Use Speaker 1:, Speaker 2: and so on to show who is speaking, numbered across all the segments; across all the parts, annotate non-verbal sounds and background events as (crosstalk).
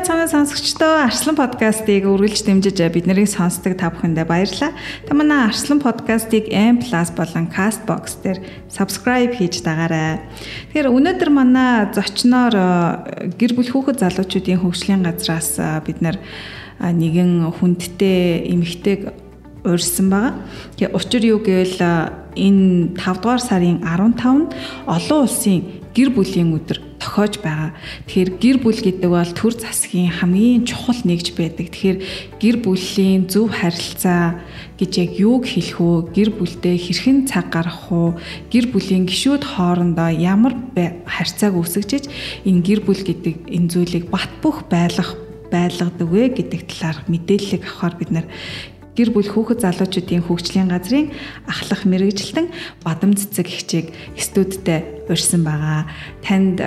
Speaker 1: байцгаана сонсогчдоо Арслан подкастыг үргэлж дэмжиж бид нарыг сонсдог та бүхэндээ баярлалаа. Та манай Арслан подкастыг M+ болон Castbox дээр subscribe хийж дагаарай. Тэгэхээр өнөөдөр манай зочноор э, гэр бүл хүүхэд залуучуудын хөгжлийн газраас э, бид э, нэгэн хүндтэй эмэгтэйг урьсан байгаа. Тэгээ учир юу гэвэл энэ 5 дугаар сарын 15-нд олон улсын гэр бүлийн өдөр тохиож байгаа. Тэгэхээр гэр бүл гэдэг бол төр засгийн хамгийн чухал нэгж байдаг. Тэгэхээр гэр бүлийн зөв харилцаа гэж яг юуг хэлэх вэ? Гэр бүлдээ хэрхэн цаг гаргах вэ? Гэр бүлийн гишүүд хоорондоо ямар харьцааг үүсгэж энэ гэр бүл гэдэг энэ зүйлийг бат бөх байлгах байлгадаг вэ гэдэг талаар мэдээлэл авахар бид нар гэр бүл хүүхэд залуучуудын хөгжлийн газрын ахлах мэрэгжилтэн бадам цэцэг хичээг студидтэй урьсан байгаа. Танд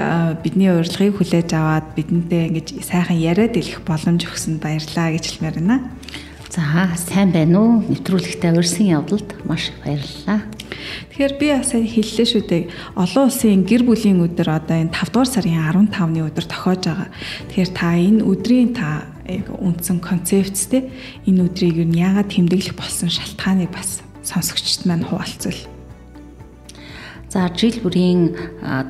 Speaker 1: бидний урилгыг хүлээж аваад бидэнтэй ингэж сайхан яриад илэх боломж өгсөнд баярлалаа гэж хэлмээр байна.
Speaker 2: За сайн байна уу? Нэвтрүүлэгтээ урьсан явдалд маш баярлалаа.
Speaker 1: Тэгэхээр би бас хэллээ шүү дээ. Олон улсын гэр бүлийн өдөр одоо энэ 5 дугаар сарын 15-ны өдөр тохиож байгаа. Тэгэхээр та энэ өдрийн та яг үндсэн концепцтэй энэ өдрийг юу яагаад тэмдэглэх болсон шалтгааныг бас сонсогчд маань хуваалцвал.
Speaker 2: За жил бүрийн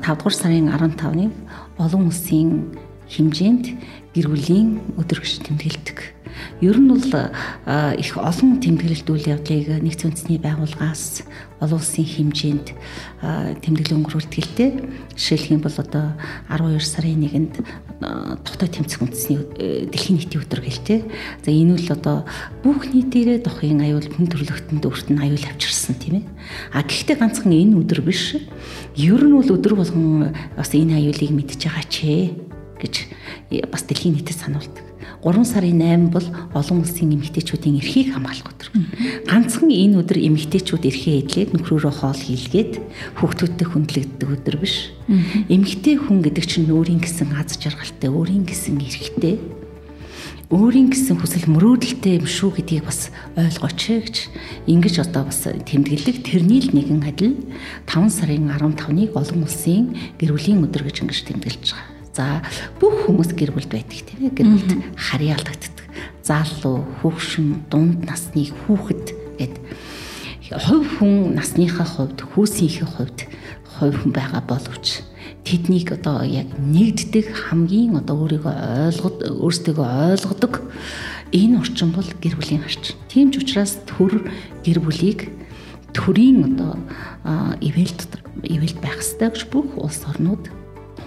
Speaker 2: 5 дугаар сарын 15-ны олон улсын хэмжээнд гэр бүлийн өдөр гэж тэмдэглэдэг. Ер нь бол их олон тэмдэглэлт үйл явдлыг нэгц үндэсний байгууллагаас олон улсын хэмжээнд тэмдэглэл өнгөрүүлдэг л дээ. Жишээлх юм бол одоо 12 сарын 1-нд тогтоо тэмцэх үндэсний э, дэлхийн нийтийн өдөр гэлтэй. За энэ үл одоо бүх нийтээрээ дохын аюул хүн төрлөختөнд өөрт нь аюул авчирсан тийм ээ. А гэхдээ ганцхан энэ өдөр биш. Ер нь бол өдөр болгон бас энэ аюулыг мэдж байгаа ч гэж бас дэлхийн нийтэд сануулдаг. 3 сарын 8 бол олон улсын эмэгтэйчүүдийн эрхийг хамгаалах өдөр. Ганцхан энэ өдөр эмэгтэйчүүд эрхээ эдлээд нөхрөөрөө хоол хийлгээд хүүхдүүдтэй хүндлэгддэг өдөр биш. Эмэгтэй хүн гэдэг чинь өөрийн гэсэн аз жаргалтай, өөрийн гэсэн эрхтэй өөрийн гэсэн хүсэл мөрөөдөлтэй юм шүү гэдгийг бас ойлгооч гэж ингэж одоо бас тэмдэглэг тэрний л нэгэн адил 5 сарын 15-ныг олон улсын гэр бүлийн өдөр гэж ингэж тэмдэглэж байгаа. За бүх хүмүүс гэр бүлд байдаг тийм ээ. Гэр бүлд харьяалагддаг. Залуу, хөвшин, дунд насны хүүхэд гэд хувь хүн насныхаа хувьд, хүүсийнхээ хувьд хувь хүн байгаа боловч тэднийг одоо яг нэгддэг хамгийн одоо өөрийгөө ойлгод өөрсдөө ойлгодог энэ орчин бол гэр бүлийн орчин. Тийм ч учраас төр гэр бүлийг төрийн одоо ивэл дотор ивэл байх ёстой гэж бүх улс орнууд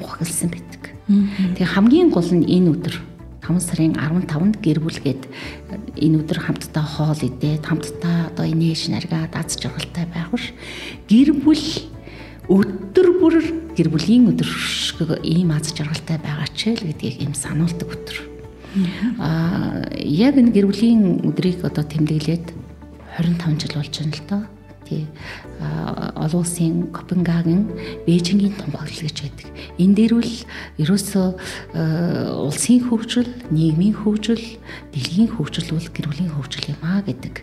Speaker 2: ухагласан байдаг. Тэгээ хамгийн гол нь энэ өдөр 5 сарын 15-нд гэр бүлгээд энэ өдөр хамтдаа хоол идээд хамтдаа одоо инээж наргаад аз жаргалтай байх биш. Гэр бүл өдөр бүр гэр бүлийн өдөр шиг ийм аз жаргалтай байгаа ч л гэдгийг юм сануулдаг өдөр. Аа яг энэ гэр бүлийн өдрийг одоо тэмдэглээд 25 жил болж байна л доо тий. Олон улсын Копенгаген Бээжингийн томбогдол гэж байдаг. Энэ дээр бол ерөөсөө улсын хөгжил, нийгмийн хөгжил, дэлхийн хөгжил бол гэр бүлийн хөгжил юм аа гэдэг.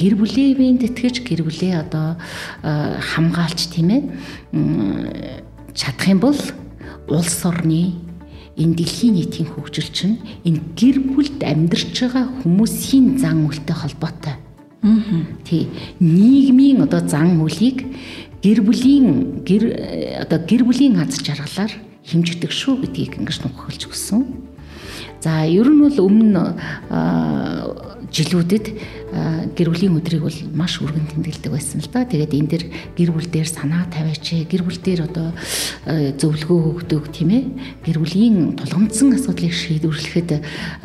Speaker 2: Гэр бүлийн бие тэтгэж гэр бүлээ одоо хамгаалч тийм ээ. Чадах юм бол улс орны энэ дэлхийн нийтийн хөгжил чинь энэ гэр бүлд амьдарч байгаа хүмүүсийн зан үйлтэй холбоотой Тий. Нийгмийн одоо зан үйлийг гэр бүлийн гэр одоо гэр бүлийн аз жаргалаар хэмжигдэг шүү гэдгийг ингэж нухагч өгсөн. За ер нь бол өмнө жилүүдэд гэр бүлийн өдрийг бол маш өргөн тэмдэглэдэг байсан л да. Тэгээд энэ дэр гэр бүл дээр санаа тавиач, гэр бүл дээр одоо зөвлөгөө өгдөг тийм ээ. Гэр бүлийн тулгамдсан асуудлыг шийдвэрлэхэд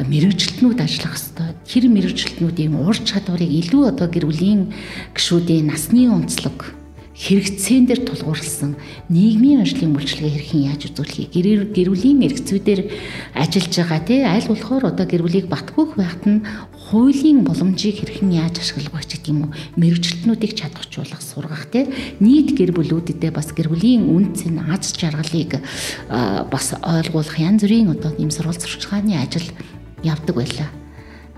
Speaker 2: мэрэгжилтнүүд ажиллах ёстой. Тэр мэрэгжилтнүүдийн ур чадварыг илүү одоо гэр бүлийн гишүүдийн насны онцлог хэрэгцээн дээр тулгуурласан нийгмийн ажлын үйлчлэгээ хэрхэн яаж үзүүлэхийг гэр гэрүүлийн эрхцүүдээр ажиллаж байгаа тий аль болохоор одоо гэр бүлийг батгүйх байхад нь хуулийн боломжийг хэрхэн яаж ашиглах вэ гэх юм уу? Мэрэгчлэтнүүдийг чадахжуулах сургах тий нийт гэр бүлүүдэдээ бас гэр бүлийн үнц нь аз жаргалыг бас ойлгуулах янз бүрийн одоо ийм сурвалж сурчлагын ажил явдаг байлаа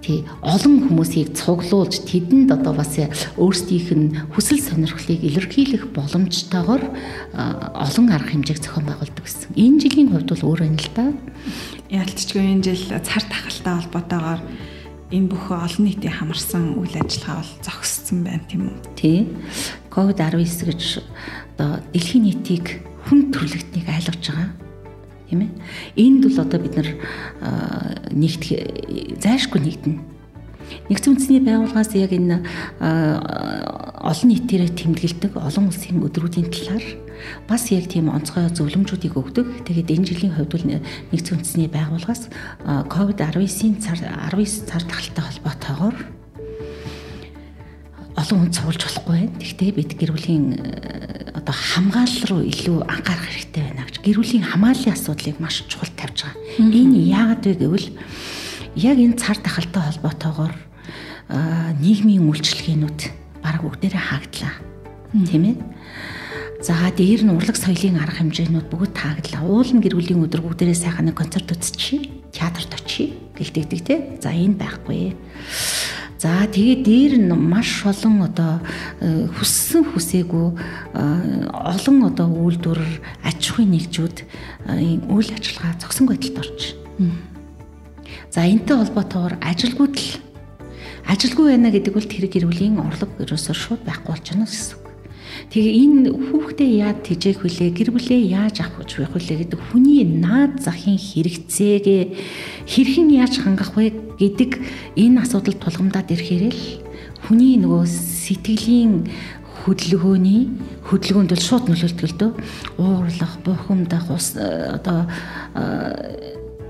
Speaker 2: тий олон хүмүүсийг цуглуулж тэдэнд одоо бас өөрсдийнх нь хүсэл сонирхлыг илэрхийлэх боломжтойгоор олон арга хэмжээг зохион байгуулдаг гэсэн. Энэ жилийн хувьд бол өөр байна л да.
Speaker 1: ялцчгүй энэ жил цар тахалтай холбоотойгоор энэ бүх олон нийтийн хамарсан үйл ажиллагаа бол зогссон байна тийм үү?
Speaker 2: Тий. COVID-19 гэж одоо дэлхийн нийтийг хүн төрлөختнийг айлгаж байгаа. Тийм ээ. Энд бол одоо бид нар нэгт зайшгүй нэгдэнэ. Нэгдсэн үндэсний байгууллагаас яг энэ олон нийтээрээ тэмдэглэдэг олон улсын өдрүүдийн талаар бас яг тийм онцгой зөвлөмжүүдийг өгдөг. Тэгээд энэ жилийн хувьд бол нэгдсэн үндэсний байгууллагаас COVID-19-ийн цар 19 цар тахалтай холбоотойгоор олон хүн цуулж болохгүй байна. Гэхдээ бид гэр бүлийн одоо хамгаалал руу илүү анхаарах хэрэгтэй байна гэж. Гэр бүлийн хамгааллын асуудлыг маш чухал тавьж байгаа. Энэ яагаад вэ гэвэл яг энэ цар тахалтай холбоотойгоор нийгмийн үйлчлэгээнүүд бараг бүгдээрээ хаагдлаа. Тийм ээ. За дээр нь урлаг соёлын арга хэмжээнүүд бүгд тааглаа. Уулын гэр бүлийн өдөр бүгдээрээ сайхан нэг концерт үзчихье. Театрт очие гэлдэгдэг те. За энэ байхгүй. За тэгээд дээр нь маш олон одоо э, хүссэн хүсээгүй э, олон одоо үйлдвэр аж ахуйн нэгжүүд э, үйл ажиллагаа зогсон байдалд орж. За энтэй холбоотойгоор ажилгүйд л ажилгүй байна гэдэг бол тэр гэр бүлийн орлого ерөөсөө шууд байхгүй болж байна гэсэн Тэгээ энэ хүүхдээ яад тижээх вүлээ, гэр бүлээ яаж авах гэж байх вүлээ гэдэг хүний наад захын хэрэгцээгээ хэрхэн яаж хангах вэ гэдэг энэ асуудал тулгамдаад ирэхээр л хүний нөгөө сэтгэлийн хөдөлгөөний хөдөлгөөнд бол шууд нөлөөлдөг л дөө уурлах, бухимдах, одоо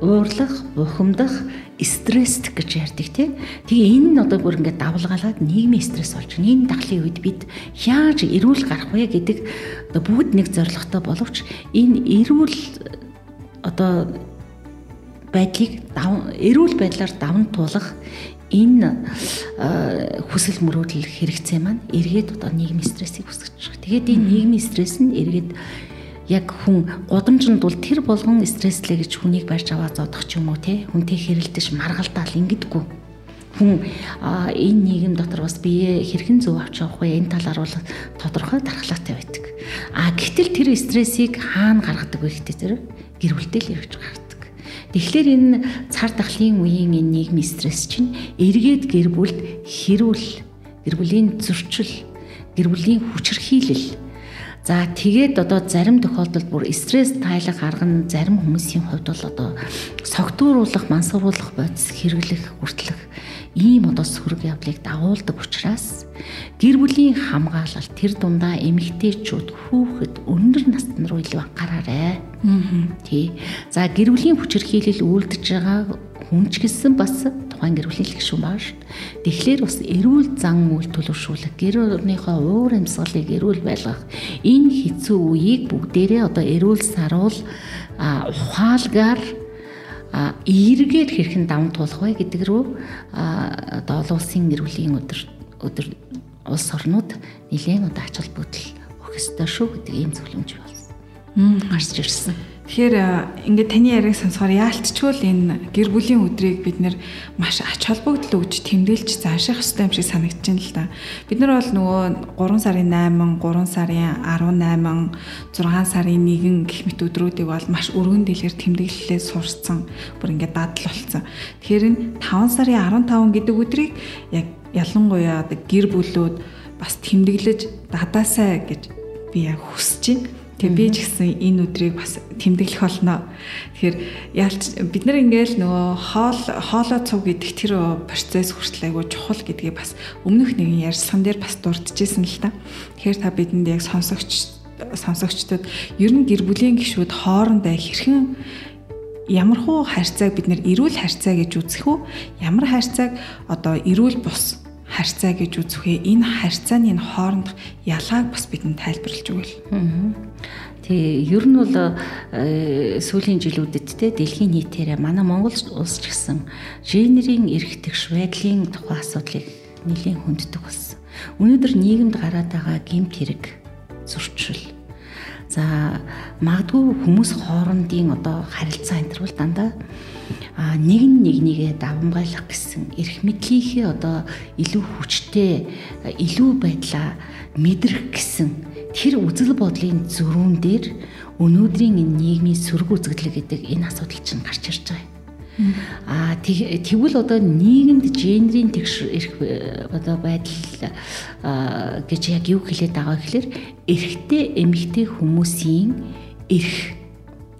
Speaker 2: уурлах, бухимдах, стресст гэж ярьдаг тийм. Тэгээ энэ нь одоо бүр ингээд давлгаалаад нийгмийн стресс болж байна. Энэ дахлын үед бид яаж эрүүл гарах вэ гэдэг одоо бүгд нэг зорилготой боловч энэ эрүүл одоо байдлыг эрүүл байдлаар давн туулах энэ хүсэл мөрөөдөл хэрэгцээ маань эргээд одоо нийгмийн стрессийг үүсгэж байгаа. Тэгээд энэ нийгмийн стресс нь эргээд яг хүн гудамжинд бол тэр болгон стресслээ гэж хүнийг барьж аваа зодох ч юм уу те хүнтэй хэрэлдэж маргалдаал ингэдэггүй. Хүн энэ нийгэм дотор бас бие хэрхэн зөв авч явах вэ? Энэ талаар бол тодорхой дархлаатай байдаг. А гэтэл тэр стрессийг хаана гаргадаг вэ гэдэг зэрэг гэр бүлдээ л ирж гаргадаг. Тэгэхээр энэ цар тахлын үеийн энэ нийгмийн стресс чинь эргээд гэр бүлд хэрүүл гэр бүлийн зөрчил гэр бүлийн хүчрхийлэл За тэгээд одоо зарим тохиолдолд бүр стресс тайлах арга нь зарим хүмүүсийн хувьд бол одоо согтууруулах, мансууруулах бодис хэрэглэх, хүртлэх ийм одоо сөрөг явдлыг дагуулдаг учраас гэр бүлийн хамгаалал тэр дундаа эмэгтэйчүүд хүүхэд өндөр насны руу илүү анхаараарай. Аа. Тий. За гэр бүлийн хүчирхийлэл үйлдэж байгаа хүн ч гэсэн бас тухайн гэр бүлийн гишүүн баа шүү. Тэгэхээр бас эрүүл зан үйл төлөвшүүлэх, гэр орныхоо уур амьсгалыг эрүүл байлгах энэ хэцүү үеийг бүгдээрээ одоо эрүүл саруул ухаалгаар эргээд хэрхэн даван туулах вэ гэдэг рүү одоо олон улсын гэр бүлийн өдөр өдөр улс орнууд нэлээд одоо ач холбогдол өгөх ёстой шүү гэдэг ийм зөвлөмж болсон. гарч ирсэн.
Speaker 1: Тэгэхээр ингээд таны яриаг сонсохоор яалтчгүй л энэ гэр бүлийн өдрийг бид нэр маш ач холбогдол өгж тэмдэглэж зааших хэрэгтэй юм шиг санагдаж байна л да. Бид нар бол нөгөө 3 сарын 8, 3 сарын 18, 6 сарын 1 гэх мэт өдрүүдийг бол маш өргөн дэлгэр тэмдэглэлээ сурцсан. Бүр ингээд дадал болсон. Тэгэхээр энэ 5 сарын 15 гэдэг өдрийг яг ялангуяа гэр бүлүүд бас тэмдэглэж дадаасаа гэж би яг хүсэж байна Тэгээ би ч гэсэн энэ өдрийг бас тэмдэглэх болно. Тэгэхээр яалч бид нар ингээл нөгөө хоол хоолоо цуг гэдэг тэр процесс хүртэл айгуу чухал гэдгийг бас өмнөх нэгэн ярьсан дээр бас дурдчихсэн л та. Тэгэхээр та бидэнд яг сонсогч сонсогчдод ер нь гэр бүлийн гишүүд хоорондоо хэрхэн ямар хуу харьцааг бид нэр эрүүл харьцаа гэж үзэх үү? Ямар харьцааг одоо эрүүл бус харьцаа гэж үзэхээ энэ харьцааны хоорондох ялгааг бас бидэнд тайлбарлаж өгвөл.
Speaker 2: Тэгээ ер нь бол э, сүүлийн жилүүдэд те дэлхийн нийтээрээ манай Монгол улс ч гэсэн генерийн эрхтгш байдлын тухай асуудлыг нэлийн хүнддэг болсон. Өнөөдөр нийгэмд гараад байгаа гэмт хэрэг зурчил За магадгүй хүмүүс хоорондын одоо харилцаа энэ төр бол дандаа нэг нь нэгнийгээ давамгайлах гэсэн эрх мэдлийнхээ одоо илүү хүчтэй илүү байдлаа мэдрэх гэсэн тэр үзэл бодлын зөрүүн дээр өнөөдрийн энэ нийгмийн сөрөг үзэгдэл гэдэг энэ асуудал чинь гарч ирж байгаа. Аа тэгвэл одоо нийгэмд генерийн тэгш эрх одоо байдал гэж яг юу хэлээд байгаа гэхээр эрэгтэй эмэгтэй хүмүүсийн эрх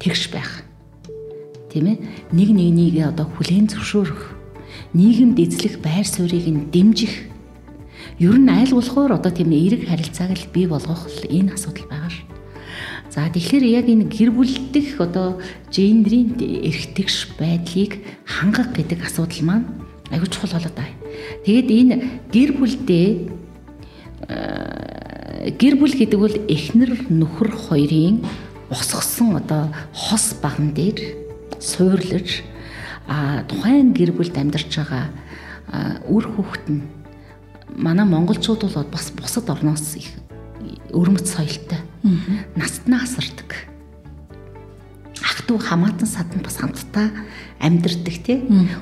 Speaker 2: тэгш байх. Тийм ээ? Нэг нэгнийгээ одоо хүлээн зөвшөөрөх, нийгэмд эзлэх байр суурийг нь дэмжих. Ер нь айл болохоор одоо тийм эерэг харилцааг л бий болгох энэ асуудал байгаа ш. За тэгэхээр яг энэ гэр бүл дэх одоо гендрийн эрхтгш байдлыг хангах гэдэг асуудал маань аюул чухал болоод байна. Тэгээд энэ гэр бүлдээ гэр бүл гэдэг бол эхнэр нөхөр хоёрын босгосон одоо хос баган дээр суурлаж а тухайн гэр бүлд амьдарч байгаа үр хүүхэд нь манай монголчууд бол бас бусад орноос их өрмөц соёлтой. Настнаа асардаг. Ах トゥ хамаатан садан бас хамтдаа амьдэрдэг тий.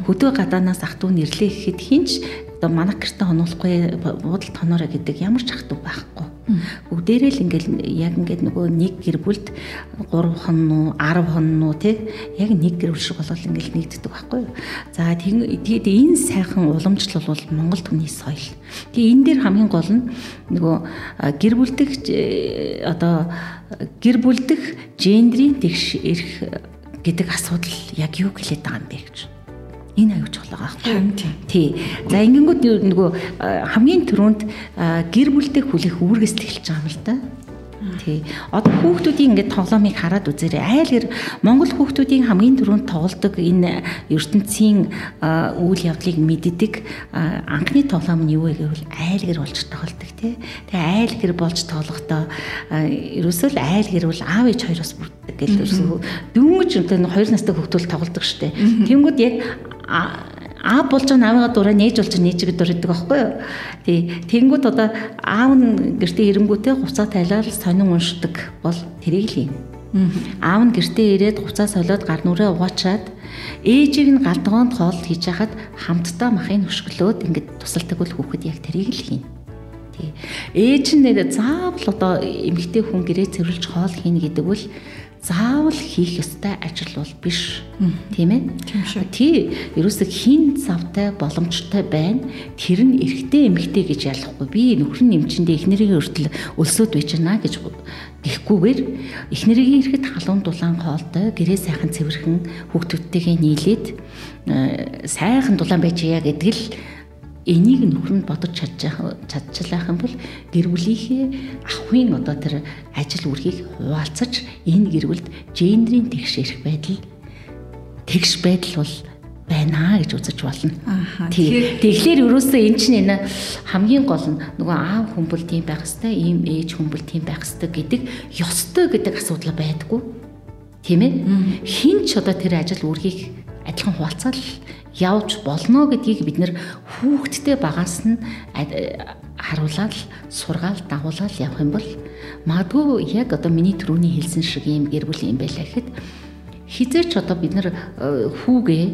Speaker 2: Хөдөө гадаанаас ах トゥ нэрлээ гэхэд хинч одоо манай гэртээ хонуулахгүй буудалд хоноорой гэдэг ямар ч ах トゥ байхгүй. Бүгдээрээ л ингээл яг ингээд нөгөө нэг гэр бүлд 3 хон нуу 10 хон нуу тий яг нэг гэр бүл шиг болол ингээл нэгддэг байхгүй юу. За тэгээд энэ сайхан уламжлал бол Монгол түмний соёл. Тэгээ энэ дээр хамгийн гол нь нөгөө гэр бүлдэх одоо гэр бүлдэх гендрийн тэгш эрх гэдэг асуудал яг юу хэлээд байгаа юм бэ гэж энэ аюул чухал байгаа байхгүй тий за ингэнгүүт нөгөө хамгийн түрүүнд гэр бүлдээ хүлэх үүргэс тэглэж байгаа юм л да Тий. Одоо хүүхдүүдийн ингээд тоглоомыг хараад үзээрэй. Айлгэр Монгол хүүхдүүдийн хамгийн түрүүнд тоглодог энэ ертөнцийн үйл явдлыг мэддэг анхны тоглоом нь юу вэ гэвэл айлгэр болж тоглодог тий. Тэгээ айлгэр болж тоглохдоо ерөөсөө л айлгэр бол аав ээж хоёроос бүрддэг гэж ерөөсөө дөнгөж энэ хоёр настай хүүхдүүд тоглодог штэ. Тэнгүүд яг аав болж байгаа аавыгаа дураа нээж болж нээжгээ дурддаг байхгүй юу. Тий. Тэнгүүд одоо аав нь гэртээ ирэнгүүтээ хувцас тайлаад сонин уншдаг бол тэрийг л юм. Аав нь гэртээ ирээд хувцас солиод гар нүрээ угаачаад ээжийг нь галдгоонд хоол хийж хахад хамтдаа махыг хөшгөлөөд ингээд тусалдаг бол хүүхэд яг тэрийг л хийн. Тий. Ээж нь заавал одоо эмэгтэй хүн гэрээ цэвэрлж хоол хийнэ гэдэг бол заавал хийх ёстой ажил бол биш. Тийм ээ? Тий, ерөөсөө хин завтай боломжтой байна. Тэр нь эрэгтэй эмэгтэй гэж ялахгүй. Би нөхөр нь эмчэндээ эхнэрийн өртөл өлсөд байж гэнэ гэж гэхгүйгээр эхнэрийн ирэхэд халуун дулаан хоолтой гэрээ сайхан цэвэрхэн хүүхдүүдтэйгээ нийлээд э, сайхан дулаан байжия гэдэг л энийг нөхөр нь бодож чадчих чадчихлаах юм бол гэр бүлийнхээ ахын одоо тэр ажил үрхийг хуваалцаж энэ гэр бүлд гендрийн тэгш ирэх байдал тэгш байдал бол байна гэж үзэж болно. Тэгэхээр ерөөсөө эн чинь энэ хамгийн гол нь нөгөө аав хүмбэл тийм байх хэвээр, ийм ээж хүмбэл тийм байх хэвээр гэдэг ёстой гэдэг асуудал байдгүй. Тийм ээ? Хин ч одоо тэр ажил үрхийг адилхан хуваалцаад явж болно гэдгийг бид нэр хүүхдтэй багаас нь харуулаад сургаал дагуулаад явах юм бол магадгүй яг одоо миний түрүүний хэлсэн шиг юм гэр бүл юм байлаа гэхэд хизээч одоо бид нар э, хүүгээ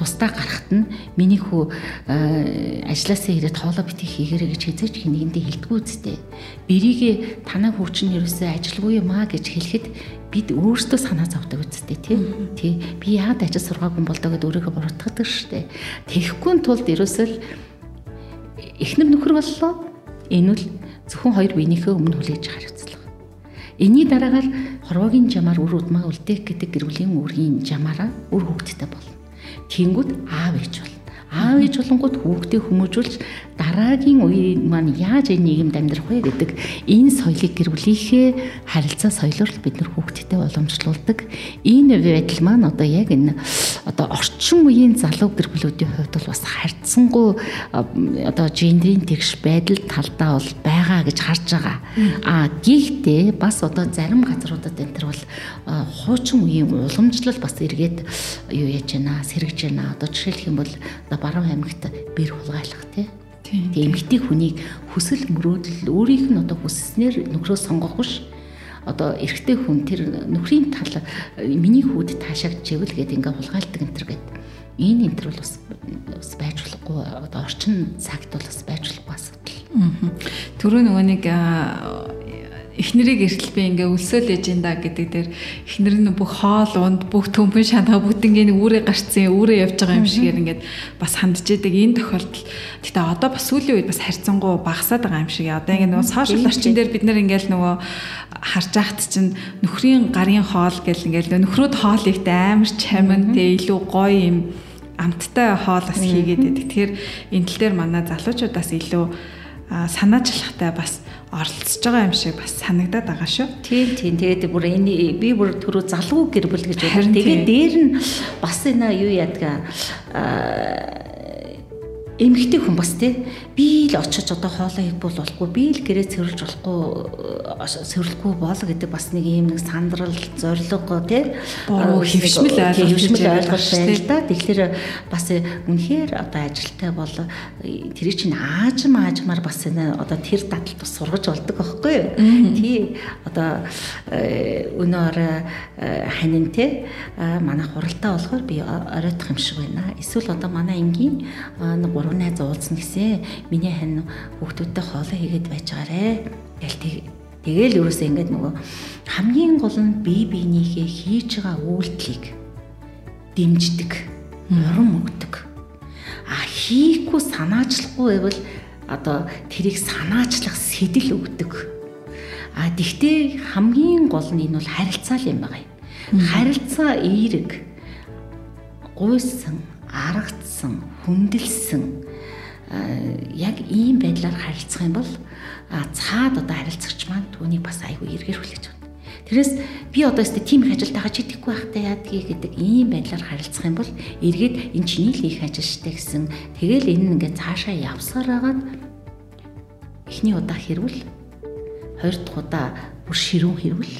Speaker 2: тусдаа гарахт нь миний хүү ажилласаа ирээд хоолоо битгий хийгэрэй гэж хизээч хинэгэндээ хэлдэггүй үстэй. Бэрийгэ танаа хүү чинь ерөөсөө ажилгүй юм аа гэж хэлэхэд бид өөрсдөө санаа зовдөг үстэй тий. Тий. Би яад ажил сургаагүй болдоо гэд өөрийгөө буруутгадаг штэ. Тэгэхгүй тулд ерөөсөө эхнэр нөхөр боллоо. Энэ нь зөвхөн хоёр биенийхээ өмнө хүлээж хариуцлага. Эний дараагаар хорвогийн жамаар үр удмаа үлдээх гэдэг гэр бүлийн үргийн жамаараа үр хөвгттэй болно. Тэнгүүд аав ээж бол аав ээж болонгууд хүүхдээ хүмүүжүүлж дараагийн үеийн маань яаж энэ нийгэмд амьдрах вэ гэдэг энэ соёлыг гэр бүлийнхээ харилцаа соёлоор бид нар хүүхдтэй уламжлуулдаг. Энэ байдал маань одоо яг энэ одоо орчин үеийн залуу гэр бүлүүдийн хувьд бол бас харьцангуй одоо гендрийн тэгш байдал талдаа бол байгаа гэж харж байгаа. А гэхдээ бас одоо зарим газруудад энэ төр бол хуучин үеийн уламжлал бас эргээд юу яаж байна сэргэж байна. Одоо жишээлх юм бол баруун аймагт бэр хулгайлах тий. Тэгээ эмгтэй хүнийг хүсэл мөрөөдөл өөрийнх нь одоо хүсснээр нөхрөө сонгох биш. Одоо эрэгтэй хүн тэр нөхрийн тал миний хүүд таашааг живэл гэдэг ингээ хулгайлдаг энэ төр гэдэг энэ энэ төр бол бас бас байж болохгүй одоо орчин цагт бол бас байж болохгүй асуудал.
Speaker 1: Төрөө нөгөө нэг эхнэрийг эртэл би ингээ өлсөөл эженда гэдэг дээр эхнэр нь бүх хоол унд бүх төмпөн шанаа бүтэнгийн үүрээ гарцсан үүрээ явж байгаа юм шигээр ингээд бас хандж идэг энэ тохиолдол гэтээ одоо бас сүүлийн үед бас харьцангуй багасаад байгаа юм шиг. Одоо ингээ нөгөө сошиал орчин дээр бид нэр ингээл нөгөө харж ахт чинь нөхрийн гарын хоол гэл ингээл нөхрөөд хоол ихтэй амар чамин тэ илүү гоё юм амттай хоол бас хийгээд байдаг. Тэгэхээр энэ тал дээр манай залуучуудаас илүү санаачлахтай бас оролцож байгаа юм шиг бас санагдаад байгаа шүү.
Speaker 2: Тийм тийм. Тэгээд бүр энэ би бүр түрүү залуу гэр бүл гэж бодож. Тэгээд дээр нь бас энэ юу яадаг аа эмгэгтэй хүн бас тий. Би л очиж одоо хоолоо хийх бол болохгүй би л гэрээ цэвэрлж болохгүй цэвэрлэхгүй бол гэдэг бас нэг юм нэг сандрал зориг тий.
Speaker 1: Хөвшмөл ойлголт
Speaker 2: хөвшмөл ойлголт байна л да. тэгэхээр бас үнэхээр одоо ажилтай бол тэр чинь аажим аажмаар бас одоо тэр дадалт бас сургаж болдог байхгүй юу? Тий. Одоо өнөөр ханин тий манай хуралтай болохоор би оройтох юм шиг байна. Эсвэл одоо манай энгийн нэг буруу найз уулзна гэсэн миний хань хүүхдүүдтэй хоолоо хийгээд байж байгаарэ. Тэгэл тэгэл ерөөсөө ингээд нөгөө хамгийн гол нь бие биенийхээ хийж байгаа үйлдэлийг дэмждэг, урам өгдөг. А хийхгүй санаачлахгүй байвал одоо тэрийг санаачлах сэтэл өгдөг. А тэгтээ хамгийн гол нь энэ бол харилцаа л юм байна. Харилцаа эерэг гуйсан аргацсан, хүндэлсэн яг ийм байдлаар харилцах юм бол цаад одоо харилцагч маань түүнийг бас айгүй эргээр хүлээж байна. Тэрээс би одоо өстө тийм их ажилд байгаа чи идэхгүй байхтай яадгийг гэдэг ийм байдлаар харилцах юм бол эргээд эн чиний л их ажил штэ гэсэн. Тэгэл энэ ингээд цаашаа явсаар байгаад эхний удаа хэрвэл хоёр дахь удаа бүр ширүүн хэрвэл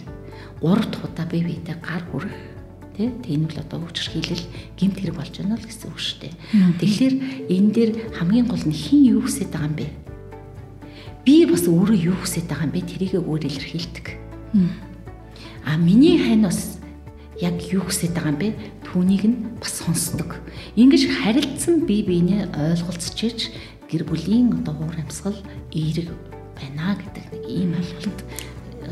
Speaker 2: гурав дахь удаа бие биедээ гар хүрэх тий энэ бол одоо өвчр хийлэл гимт хэрэг болж байна л гэсэн үг шүү дээ. Тэгэхээр энэ дээр хамгийн гол нь хин юу хүсэж байгаа юм бэ? Би бас өөрөө юу хүсэж байгаа юм бэ? Тэрийг өөр илэрхийлдэг. А миний хань бас яг юу хүсэж байгаа юм бэ? Түүнийг нь бас сонсдог. Ингиж харилцсан бие биенээ ойлголцчихж гэр бүлийн одоо уур амьсгал эерэг байна гэдэг нэг ийм ойлголт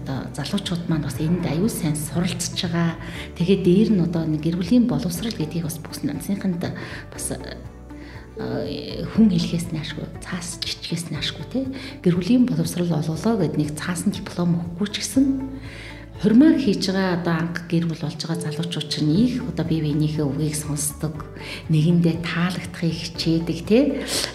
Speaker 2: одоо залуучууд маань бас энд аюул сайн суралцж байгаа. Тэгээд дээр нь одоо нэг гэр бүлийн боловсрал гэдгийг бас бүс нансныханд бас хүн хэлхээс наашгүй цаас чичгээс наашгүй те гэр бүлийн боловсрал олголоо гэд нэг цаасан диплом өгөхгүй ч гэсэн хурмаа хийж байгаа одоо анх гэр бүл болж байгаа залуучууд чинь их одоо бие биенийхээ үгийг сонсдог нэгэндээ таалагдахыг хичээдэг те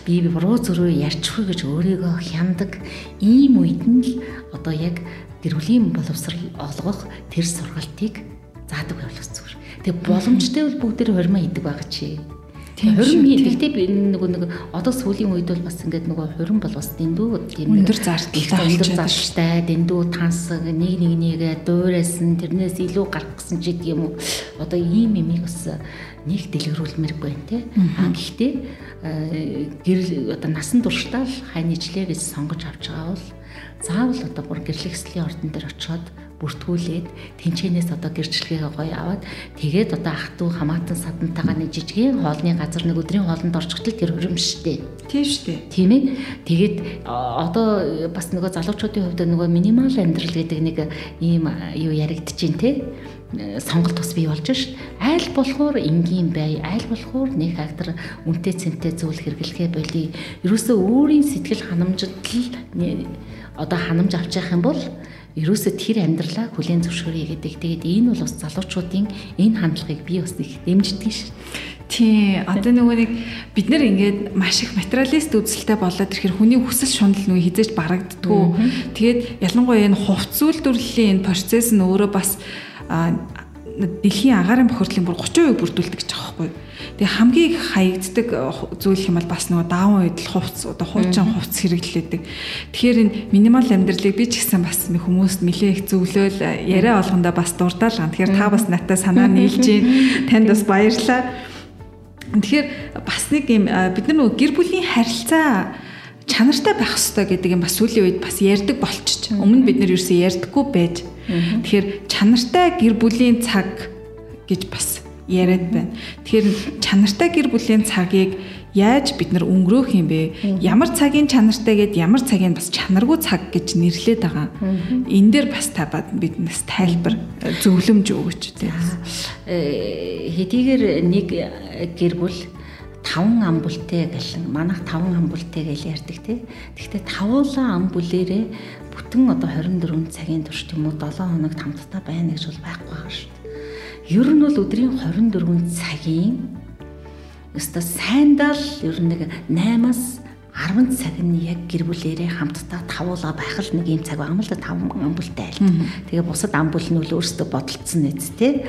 Speaker 2: би буруу зөрөө ярьчихгүй гэж өөрийгөө хяндаг ийм үед нь л одоо яг гэр бүлийн боловсрал олгох тэр сургалтыг заадаг байх зүгээр. Тэгээ боломжтой бол бүгд тэр хормоо идэг байгаа чи. Хурим гэхдээ би нөгөө нэг одоо сүүлийн үед бол бас ингээд нөгөө хурим бол бас дэндүү
Speaker 1: тийм өндөр зардалтай
Speaker 2: өндөр зардалтай дэндүү тансаг нэг нэг нэгэ дуурайсан тэрнээс илүү гарах гэсэн ч гэдэг юм уу? Одоо ийм юмыг бас нэг дэлгэрүүлмээр байна те. А гэхдээ гэр одоо насан туршдаа л хань ижлээ гэж сонгож авч байгаа бол заавал одоо бүр гэрлэгслийн ордон дээр очиод бүртгүүлээд тэнчэнээс одоо гэрчлэгээ гоё аваад тэгээд одоо ах トゥ хамаатан садантайгаа нэг жижигхэн хоолны газар нэг өдрийн хоолнд орчихтол тэр хөрөм штэ.
Speaker 1: Тийм штэ.
Speaker 2: Тийм ээ. Тэгээд одоо бас нөгөө залуучуудын хувьд нөгөө минимал амьдрал гэдэг нэг ийм юу яригдчихээн те сонголт бас бий болж ш. Айл болохоор энгийн бай, айл болохоор нэг актер үнтэй цэнтэй зүйл хэрэглэхэ болий. Ерөөсөө өөрийн сэтгэл ханамжтал одоо ханамж авч явах юм бол ерөөсөө тэр амьдралаа хүлээн зөвшөөрье гэдэг. Тэгээд энэ бол бас залуучуудын энэ хандлагыг би бас их дэмждэг ш.
Speaker 1: Тий, одоо нөгөө нэг бид нэр ингээд маш их материалист үзэлтэй болоод ирэхээр хүний хүсэл шунал нөгөө хизээж барагддггүй. Тэгээд ялангуяа энэ хувц үйлдвэрлэлийн энэ процесс нь өөрөө бас дэлхийн агаарын бохирдлын бүр 30% бүрдүүлдэг гэж байгаа байхгүй. Тэгээ хамгийн хаягддаг э, зүйл юм бол бас нөгөө даавн үед л хувц одоо хуучин хувц хэрэглэдэг. Тэгэхээр энэ минимал амьдралыг би ч гэсэн бас хүмүүст нэлээ их зөвлөөл э, яриа болгондоо бас дурдаал ган. Тэгэхээр та бас надтай санаа нийлж гин танд бас баярлалаа. Тэгэхээр бас нэг юм э, бид нар нөгөө гэр бүлийн харилцаа чанартай байх хэрэгтэй гэдэг юм бас сүүлийн үед бас ярьдаг болчих. Өмнө бид нэр ерөөсөө ярьдаггүй байж. Тэгэхээр чанартай гэр бүлийн цаг гэж бас яриад байна. Тэгэхээр чанартай гэр бүлийн цагийг яаж бид нар өнгөрөөх юм бэ? Ямар цагийн чанартай гэд ямар цагийн бас чанаргүй цаг гэж нэрлээд байгаа. Энэ дээр бас та биднээс тайлбар зөвлөмж өгөөч тийм.
Speaker 2: Хэдийгээр нэг гэр бүл таван ам бүлтэй гэлэн манайх таван ам бүлтэй гэж ярьдаг тий. Гэхдээ тавуулаа ам бүлэрээ бүтэн одоо 24 цагийн турш тийм үү 7 хоногт хамтдаа байна гэж бол байхгүй байгаа шүү дээ. Ер нь бол өдрийн 24 цагийн өстө сайндаа л ер нь нэг 8-аас 10 цаг нь яг гэр бүлээрээ хамтдаа тавуулга байх л нэг юм цаг байгаа юм л да 5 амбултай айлт. Тэгээ бусад амбул нь үл өөрсдөө бодолцсон нэт тий.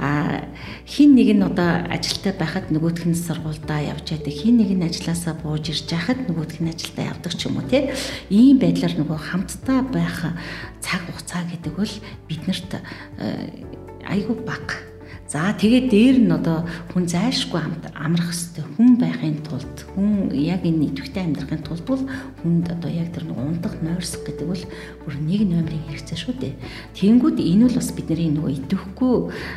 Speaker 2: А хин нэг нь одоо ажилтаа байхад нөгөөх нь сургуульдаа явж яадаг. Хин нэг нь ажилласаа бууж ирж яхад нөгөөх нь ажилдаа явдаг ч юм уу тий. Ийм байдлаар нөгөө хамтдаа байх цаг хугацаа гэдэг бол биднэрт айгүй бага За тэгээд дээр нь одоо хүн зайлшгүй амрах хэвээр хүн байхын тулд хүн яг энэ идэвхтэй амьдрахын тулд бол хүнд одоо яг тэр нэг ундаг нойрсох гэдэг бол бүр нэг номерын хэрэгцээ шүү дээ. Тэнгүүд энэ бол бас бидний нөгөө идэвхгүй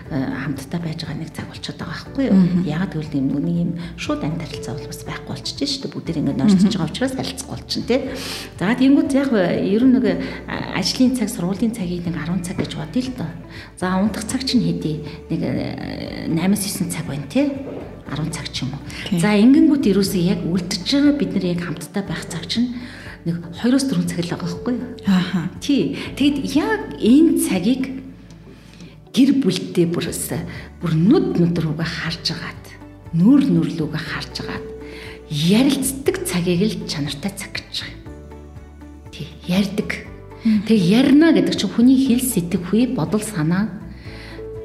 Speaker 2: э, хамтдаа байж байгаа нэг цаг болчиход байгаа байхгүй юу? Яг тэгвэл нэг юм шууд амт харилцаа бол бас байхгүй болчихж шүү дээ. Бүгд ингэ нойрсож байгаа учраас харилцахгүй болчихно тий. За тэнгүүд яг ер нь нэг э, ажлын цаг, сургуулийн цагийг нэг 10 цаг гэж бодъё л доо. За унтах цаг чинь хэдий нэг 8-9 цаг байна тий 10 цаг ч юм уу. За ингэнгүүт ерөөсөө яг үлдчихэж байгаа бид нар яг хамтдаа байх цаг чинь нэг 2-4 цаг л байгаа байхгүй юу?
Speaker 1: Ааха.
Speaker 2: Тий. Тэгэд яг энэ цагийг гэр бүлтэй бүрээс бүр нүд нүд рүүгээ харж агаад нүүр нүр лүүгээ харж агаад ярилцдаг цагийг л чанартай цаг гэж байгаа. Тий. Ярддаг. Тэг ярина гэдэг чинь хүний хэл сэтгэхүй бодол санаа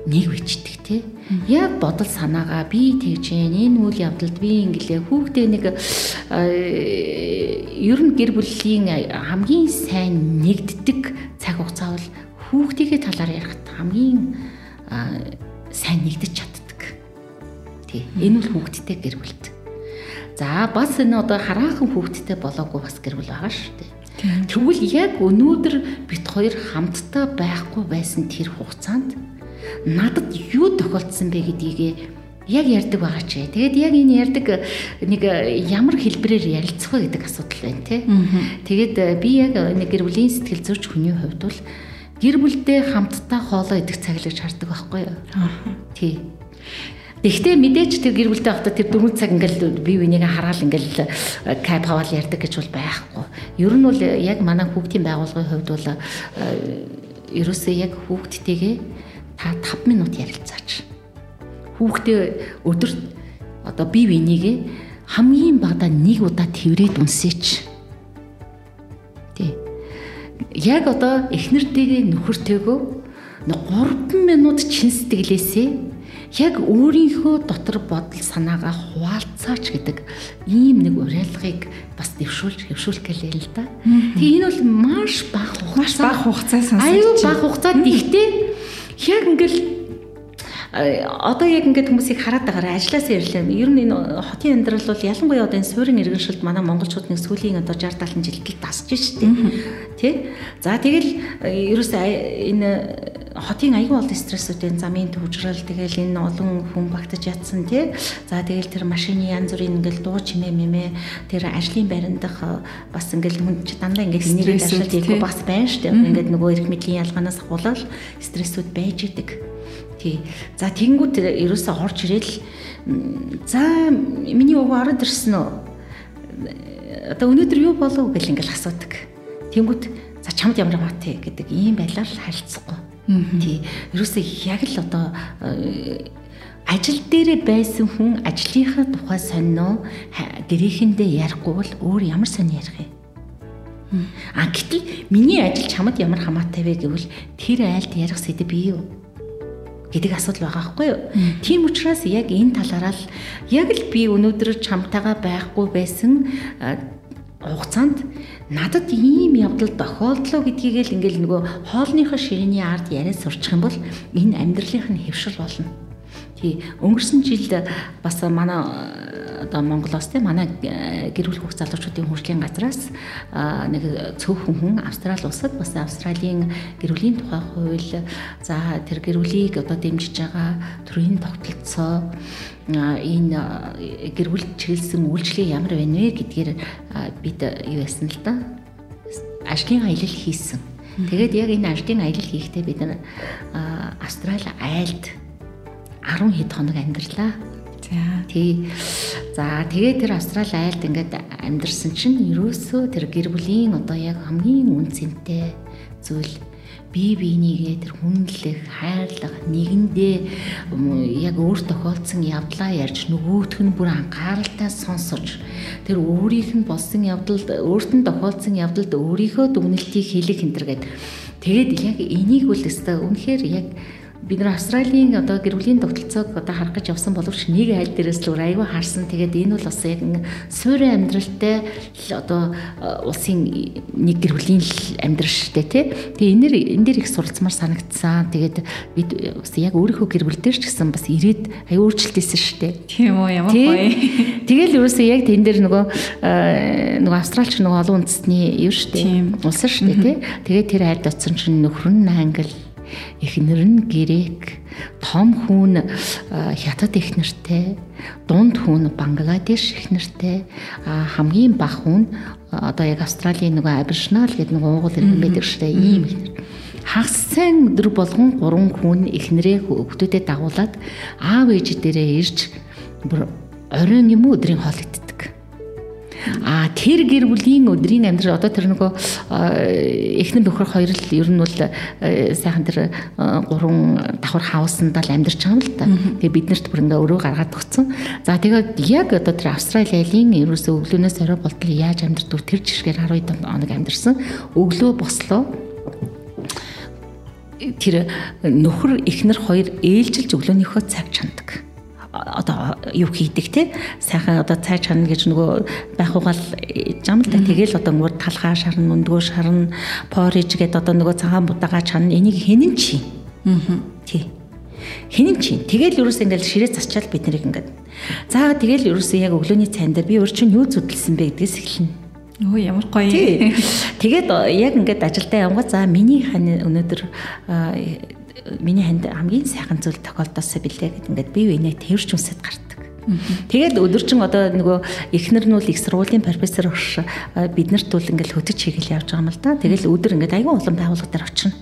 Speaker 2: нэг бичдэг тий. Яг бодол санаагаа би тэгж энэ үйл явдалд би ингэлээ хүүхдээ нэг ер нь гэр бүлийн хамгийн сайн нэгддэг цаг хугацаа бол хүүхдийнхээ талаар ярихад хамгийн сайн нэгдэж чаддаг. Тий. Энэ бол хүүхдтэй гэр бүлд. За бас энэ одоо хараахан хүүхдтэй болоогүй бас гэр бүл байгаа шүү дээ. Тэгвэл яг өнөөдөр бит хоёр хамтдаа байхгүй байсан тэр хугацаанд надад юу тохиолдсон бэ гэдгийг яг ярьдаг байгаа ч. Тэгээд яг энэ ярьдаг нэг ямар хэлбэрээр ярилцах вэ гэдэг асуудал байна тий. Тэгээд би яг нэг гэр бүлийн сэтгэл зүйч хүний хувьд бол гэр бүлдээ хамтдаа хоолоо идэх цаг л гэж хардаг байхгүй юу? Тий. Гэхдээ мэдээч тэр гэр бүлтэй байхдаа тэр дөрвөн цаг ингээл бие биенийг хараал ингээл кайп хаваал ярьдаг гэж бол байхгүй. Ер нь бол яг манай хүүхдийн байгууллагын хувьд бол ерөөсөө яг хүүхдтэйгээ та 5 минут ярилцаач. Хүүхдээ өдөрт одоо бие бинийгээ хамгийн багадаа нэг удаа тэрврээд үнсээч. Тий. Яг одоо эхнэртэйгээ нөхөртэйгөө 3 минут чин сэтгэлээсээ яг өөрийнхөө дотор бодол санаагаа хуваалцаач гэдэг ийм нэг уриалгыг бас дэвшүүлж хэвшүүлэх гэлээ л да. Тэгээ энэ бол маш бага хугацаа.
Speaker 1: Маш бага хугацаа сонсож.
Speaker 2: Аюу бага хугацаад ихтэй яг ингээл одоо яг ингээд хүмүүсийг хараад байгаараа ажилласаа ирлээ. Ер нь энэ хотын амьдрал бол ялангуяа одоо энэ суурин иргэншилд манай монголчууд нэг сүүлийн одоо 60 70 жилдээ тасж штэ. Тэ? За тэгэл ерөөсөө энэ хотын аюул олон стрессүүдийн замын төвжрал тэгэл энэ олон хүн багтаж ятсан тий. За тэгэл тэр машины янз бүрийн ингээл дуу чимээ мэмэ тэр ажлын байрандах бас ингээл хүн чи дандаа ингээл нэрээ ажиллаж ийгөө бас байна штэ. Ингээд нөгөө эрх мэдлийн ялгаанаас ахуулаад стрессүүд байж идэг. Тий. За тэгэнгүүт ерөөсөө орж ирээл за миний өвөө ороод ирсэн үү? Одоо өнөөдөр юу болов гэл ингээл асуудаг. Тэнгүүт за чамд ямар бат гэдэг ийм байлаар харилцахгүй Тий. Ерөөсөө яг л одоо э, ажил дээр байсан хүн ажлынхаа тухай сонино гэрээхэндээ ярихгүй бол өөр ямар сони ярих юм. А гэтэл миний ажил чамд ямар хамаатай вэ гэвэл тэр айлд ярих сэдв бий юу? Гэдэг асуудал байгаа байхгүй юу. Тийм учраас яг энэ талаараа л яг л би өнөөдөр чамтайгаа байхгүй байсан хугацаанд надад ийм явдал тохиолдлоо гэдгийг л ингээл нөгөө хоолныхоо ширээний ард яриад сурчих юм бол энэ амьдралынх нь хэвшил болно. Тий. Өнгөрсөн жил бас манай одоо Монголоос тийм манай гэр бүл хөх залуучуудын хөгжлийн газраас нэг цөөхөн хүн Австрали улсад бас Австралийн гэр бүлийн тухай хууль за тэр гэр бүлийг одоо дэмжиж байгаа төрийн тогтолцоо энэ гэр бүл чиглэсэн үйлчлэг ямар байна вэ гэдгээр бид юу яасан л да ажлын аялал хийсэн. Тэгээд яг энэ ажлын аялал хийхдээ бид Австрали айлд 10 хэд хоног амьдарлаа. За. Тий. За тэгээ тэр Австрали айлд ингээд амьдэрсэн чинь ерөөсөө тэр гэр бүлийн одоо яг хамгийн үнцэнтэй зүйл бие биенийгээ тэр хүндлэх, хайрлах, нэгэндээ яг өөр тохиолдсон явдлаа ярьж нөгөөх нь бүр анхааралтай сонсож тэр өөрийнх нь болсон явдалд өөрт нь тохиолдсон явдалд өөрийнхөө дүгнэлтийг хэлэх энэ төр гээд тэгээд яг энийг үл өстой үнэхээр яг бид нар Австралийн одоо гэр бүлийн тогтолцоог одоо харах гэж явсан боловч нэг айл дээрээс л өөр аягүй харсан. Тэгээд энэ бол бас яг суурин амьдралтай одоо э, улсын нэг гэр бүлийн амьдрал штэ тий. Тэгээ энэ энэ дэр их суралцмаар санагдсан. Тэгээд бид бас яг өөрийнхөө гэр бүл дээр ч гэсэн бас ирээд аягүй өөрчлөлтөөсөн штэ.
Speaker 1: Тийм үү ямар гоё.
Speaker 2: Тэгэл ерөөсөө яг тэн дээр нөгөө э, нөгөө австралч нөгөө олон үндэстний юу штэ. Улс штэ тий. Тэгээд тэр айлд оцсон чинь нөхөр нь англи эхнэр нь грек, том хүн хятад эхнэртэй, дунд хүн Бангладеш эхнэртэй, хамгийн бага хүн одоо яг Австралийн нөгөө Аборигинал гэдэг нэг уугуул иргэн байдаг дээ. Ийм эхнэр. Хагас сайн өдөр болгон гурван хүн эхнэрээ хүүхдүүдэд дагуулад аав ээж дээрээ ирж бүр оройн юм уу өдрийн хоол иддэг А тэр гэр бүлийн өдрийн амьдрал одоо тэр нөгөө эхнэр нөхөр хоёр л ер нь бол сайхан тэр гурван давхар хаусанд л амьдарч байгаа юм л та. Тэгээ бид нарт бүр ингээ өрөө гаргаад өгсөн. За тэгээд яг одоо тэр Австралийн ерөөсөө өглөөнөөс орой болтол яаж амьдардаг тэр жишгээр 12 хоног амьдарсан. Өглөө бослоо тэр нөхөр эхнэр хоёр ээлжилж өглөөнийхөө цаг чандаг одоо юу хийдэг те? Сайхан одоо цай чана гэж нөгөө байх угаал жам л да тэгэл одоо нөгөө талхаа шарна өндгөө шарна пориж гэдэг одоо нөгөө цагаан будаага чана. Энийг хинэн чи? Аа тий. Хинэн чи? Тэгэл ерөөс ингээл ширээ засчаал бид нарыг ингээд. За тэгэл ерөөсөө яг өглөөний цайн дээр би өөр чинь юу зүтэлсэн бэ гэдгээс эхэлнэ.
Speaker 1: Өө ямар гоё.
Speaker 2: Тэгээд яг ингээд ажилдаа явгаа за миний хань өнөөдөр миний ханд хамгийн сайхан зүйл тохиолдосоо билээ гэд ингээд бие биенээ тэрч үнсэд гардаг. Тэгээд өдөржин одоо нөгөө эхнэр нь бол их сургуулийн профессор багш биднэрт бол ингээд хөтөч хийгээл явж байгаа юм л да. Тэгэл өдөр ингээд аюун олон байгууллага дээр очино.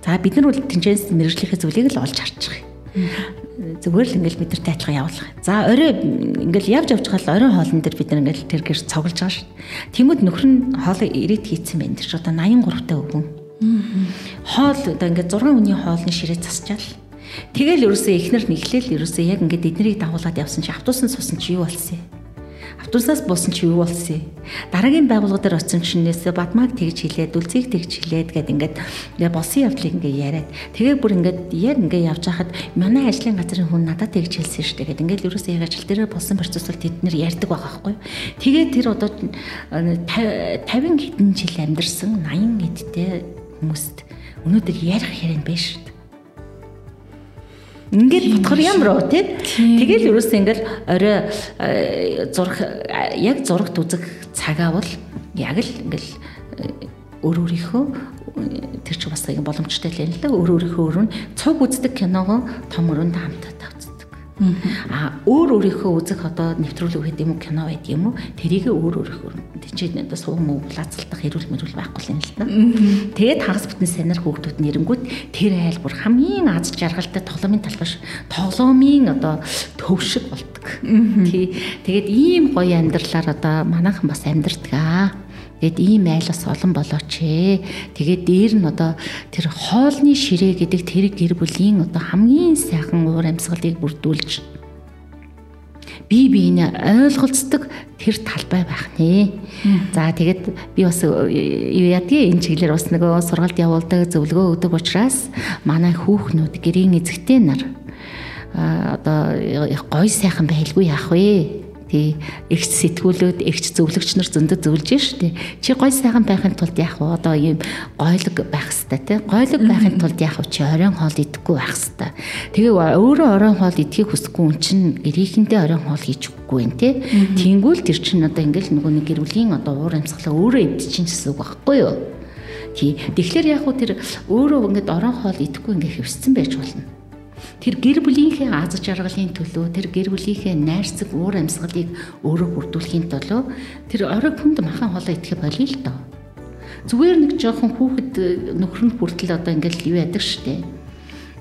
Speaker 2: За бид нар бол тэнцэнс мэрэгжлийнхээ зүйлийг л олж юм зүгээр л ингээл бидэртэй адилхан явуулах. За орой ингээл явж явж гал орой хоолн дээр бид нар ингээл тэр гэр цоглож байгаа шүү. Тэнгүүд нөхөр нь хоолыг ирээд хийцэн байна. Тэр ч одоо 83 та өвгөн. Хоол одоо ингээд 6 өдрийн хоолны ширээ засчаал. Тэгэл ерөөсөө эхнэр нэглээл ерөөсөө яг ингээд эднэрийг дагуулад явсан чи автобусан сусан чи юу болсон юм? Автобусаас буусан чи юу болсон юм? Дараагийн байгууллага дээр очсон чинээс бадмаг тэгж хилээд, үлцгийг тэгж хилээд гэд ингээд болсон явдлыг ингээд яриад. Тэгээ бүр ингээд яг ингээд явж хахад манай ажлын газрын хүн надад тэгж хэлсэн шүү дээ гэд ингээд ерөөсөө яг ажил дээр болсон процесс бол тэд нэр ярьдаг байгаа байхгүй. Тэгээ тэр одоо 50 хэдэн жил амьдарсан 80 эдтэй хүмүүст өнөөдөр ярих хэрэг байна шүү дээ. Ингээд бодохоор ямар уу тий? Тэгэл ерөөсөө ингээл орой э, зураг яг зурагт үзэх цагаа бол яг л ингээл э, өөр өөрийнхөө тэр ч бас их боломжтой л юм л да. Өөр өөрийнхөө өрөө цуг үздэг киногоо том өрөөнд хамтаа А өөр өөрийнхөө үзэх одоо нэвтрүүлэг гэдэг юм уу кино байдаг юм уу тэрийг өөр өөрийнхөө тийч одоо суу муу лацалтах хэрүүл мэрүүл байхгүй юм л та. Тэгээд хагас бүтэн санаар хөөгдүүд нэрэнгүүд тэр айл бүр хамгийн аз жаргалтай тоглоомын талбаш тоглоомын одоо төвшиг болдог. Тий. Тэгээд ийм гоё амьдралаар одоо манайхан бас амьдрдаг аа. Тэгэд ийм айлс олон болооч ээ. Тэгээд дээр нь одоо тэр хоолны ширээ гэдэг тэр гэр бүлийн одоо хамгийн сайхан уур амьсгалыг бүрдүүлж бие биенээ ойлголцдог тэр талбай байх нэ. За тэгээд би бас юу ядгийн энэ чиглэлээр бас нөгөө сургалт явуулдаг зөвлөгөө өгдөг учраас манай хүүхнүүд гэрийн эзэгтэй нар одоо гой сайхан байлгүй яах вэ? Тий эгч сэтгүүлүүд эгч зөвлөгч нар зөндөд зөвлөж штэ чи гой сайхан байхын тулд яах вэ одоо ийм гойлог байх хэвээр тий гойлог байхын тулд яах вэ чи оройн хоол идэх идэхгүй байх хэвээр. Тэгээ өөрөө оройн хоол идэхийг хүсэхгүй хүн чинь гэрээхэндээ оройн хоол хийж өгөхгүй байх те. Тэнгүүл тэр чинь одоо ингээл нөгөө нэг гэр бүлийн одоо уур амьсгалаа өөрөө идчихин гэсэн үг байхгүй юу? Тий. Тэгэхээр яг хөө тэр өөрөө ингээд оройн хоол идэхгүй ингээд хөвсцэн байж болно. Тэр гэр бүлийнхээ аз жаргалын төлөө тэр гэр бүлийнхээ найрцаг уур амьсгалыг өөрөө бүрдүүлэхийн төлөө тэр орой хүнд махан хоолоо идэх болиё л доо. Зүгээр нэг жоохон хүүхэд нөхөр нь хүртэл одоо ингээл юу яадаг штэ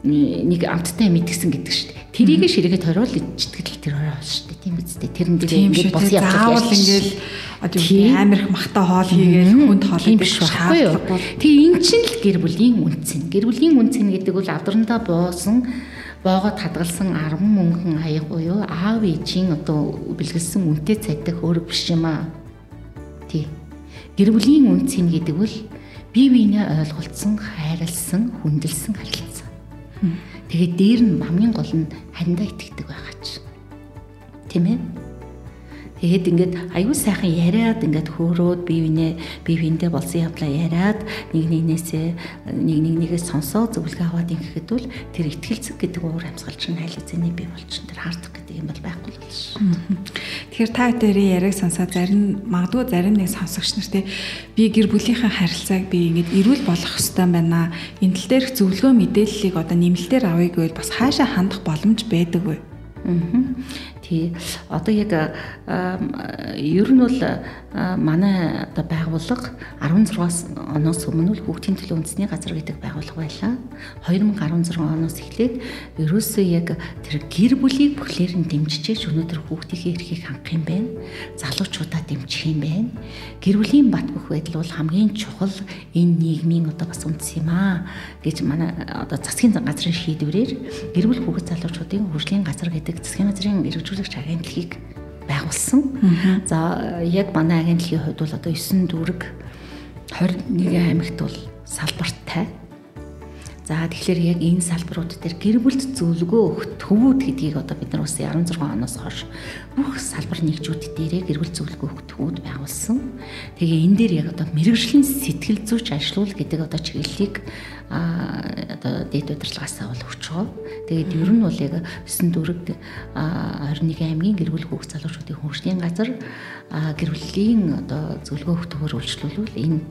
Speaker 2: нэг амттай мэдгсэн гэдэг дээ. Тэрийг ширээгээ ториул идчихдэг л тэр орой шүү дээ. Тийм биз дээ. Тэрэн дээр ингээд бос явж
Speaker 1: заавал ингээд одоо амар их махтай хоол хийгээл хүнд хоол
Speaker 2: идэх юу? Тэгээ эн чинь л гэр бүлийн үнцэн. Гэр бүлийн үнцэн гэдэг бол авдрандаа боосон боогод хадгалсан 10 мөнгөн аяг буюу аав ээжийн одоо бэлгэлсэн үнэтэй цайдах өөр биш юм аа. Тий. Гэр бүлийн үнцэн гэдэг бол бие биенээ ойлголцсон, хайрлсан, хүндэлсэн харилцаа Тэгээд дээр нь хамгийн гол нь хариндаа итгэдэг байгаа ч. Тийм ээ? Тэгээд ингээд аюу сайхан яриад ингээд хөөрөөд бие бинээ бие биендээ болсон явдлаа яриад нэг нэгнээсээ нэг нэг нэгээс сонсоо зөвлөгөө аваад ингэхэд бол тэр ихтгэлцэг гэдэг уур амьсгал чинь хайл эзэний бий болчихно тэр хардах гэдэг юм бол байхгүй л ш.
Speaker 1: Тэгэхээр та хоёрын яриаг сонсоод зарим магадгүй зарим нэг сонсогч нар те би гэр бүлийнхээ харилцааг би ингээд эрүүл болгох хэрэгтэй байна. Энэ тал дээрх зөвлөгөө мэдээллийг одоо нэмэлтээр авъя гэвэл бас хаашаа хандах боломж байдаг вэ?
Speaker 2: Аа. Тий. Одоо яг ер нь бол манай одоо байгууллага 16-аас оноос өмнө л хүүхдийн төлөө үндэсний газар гэдэг байгууллага байлаа. 2016 оноос эхлээд ерөөсөө яг тэр гэр бүлийг бүхлээр нь дэмжиж өнөөдөр хүүхдийн эрхийг хангах юм байна. Залуучуудаа дэмжих юм байна. Гэр бүлийн бат бөх байдал бол хамгийн чухал энэ нийгмийн одоо бас үндэс юм аа гэж манай одоо засгийн газрын шийдвэрээр гэр бүл хүүхэд залуучуудын хөгжлийн газар гэдэг засгийн газрын эрхжүүлэлт төлөвлөгч агентлагийг байгуулсан. За яг манай агентлагийн хувьд бол одоо 9 дүүрэг 21 аймагт бол салбартай За тэгэхээр яг энэ салбарууд дээр гэр бүлд зөвлөгөө өгөх төвүүд гэдгийг одоо бид нар бас 16 оноос хойш бүх салбар нэгжүүд дээрээ гэр бүл зөвлөгөө өгөх төвүүд байгуулсан. Тэгээ энэ дээр яг одоо мэрэгжлийн сэтгэл зүйч ажилуул гэдэг одоо чиглэлийг одоо дэд удирдлагаасаа бол өгч байгаа. Тэгээд ер нь бол яг 9 дүүрэг 21 аймгийн гэр бүл хүүхд залуучуудын хөгжлийн газар гэр бүлийн одоо зөвлөгөө өгөх төвөөр үйлчлүүлвэл энд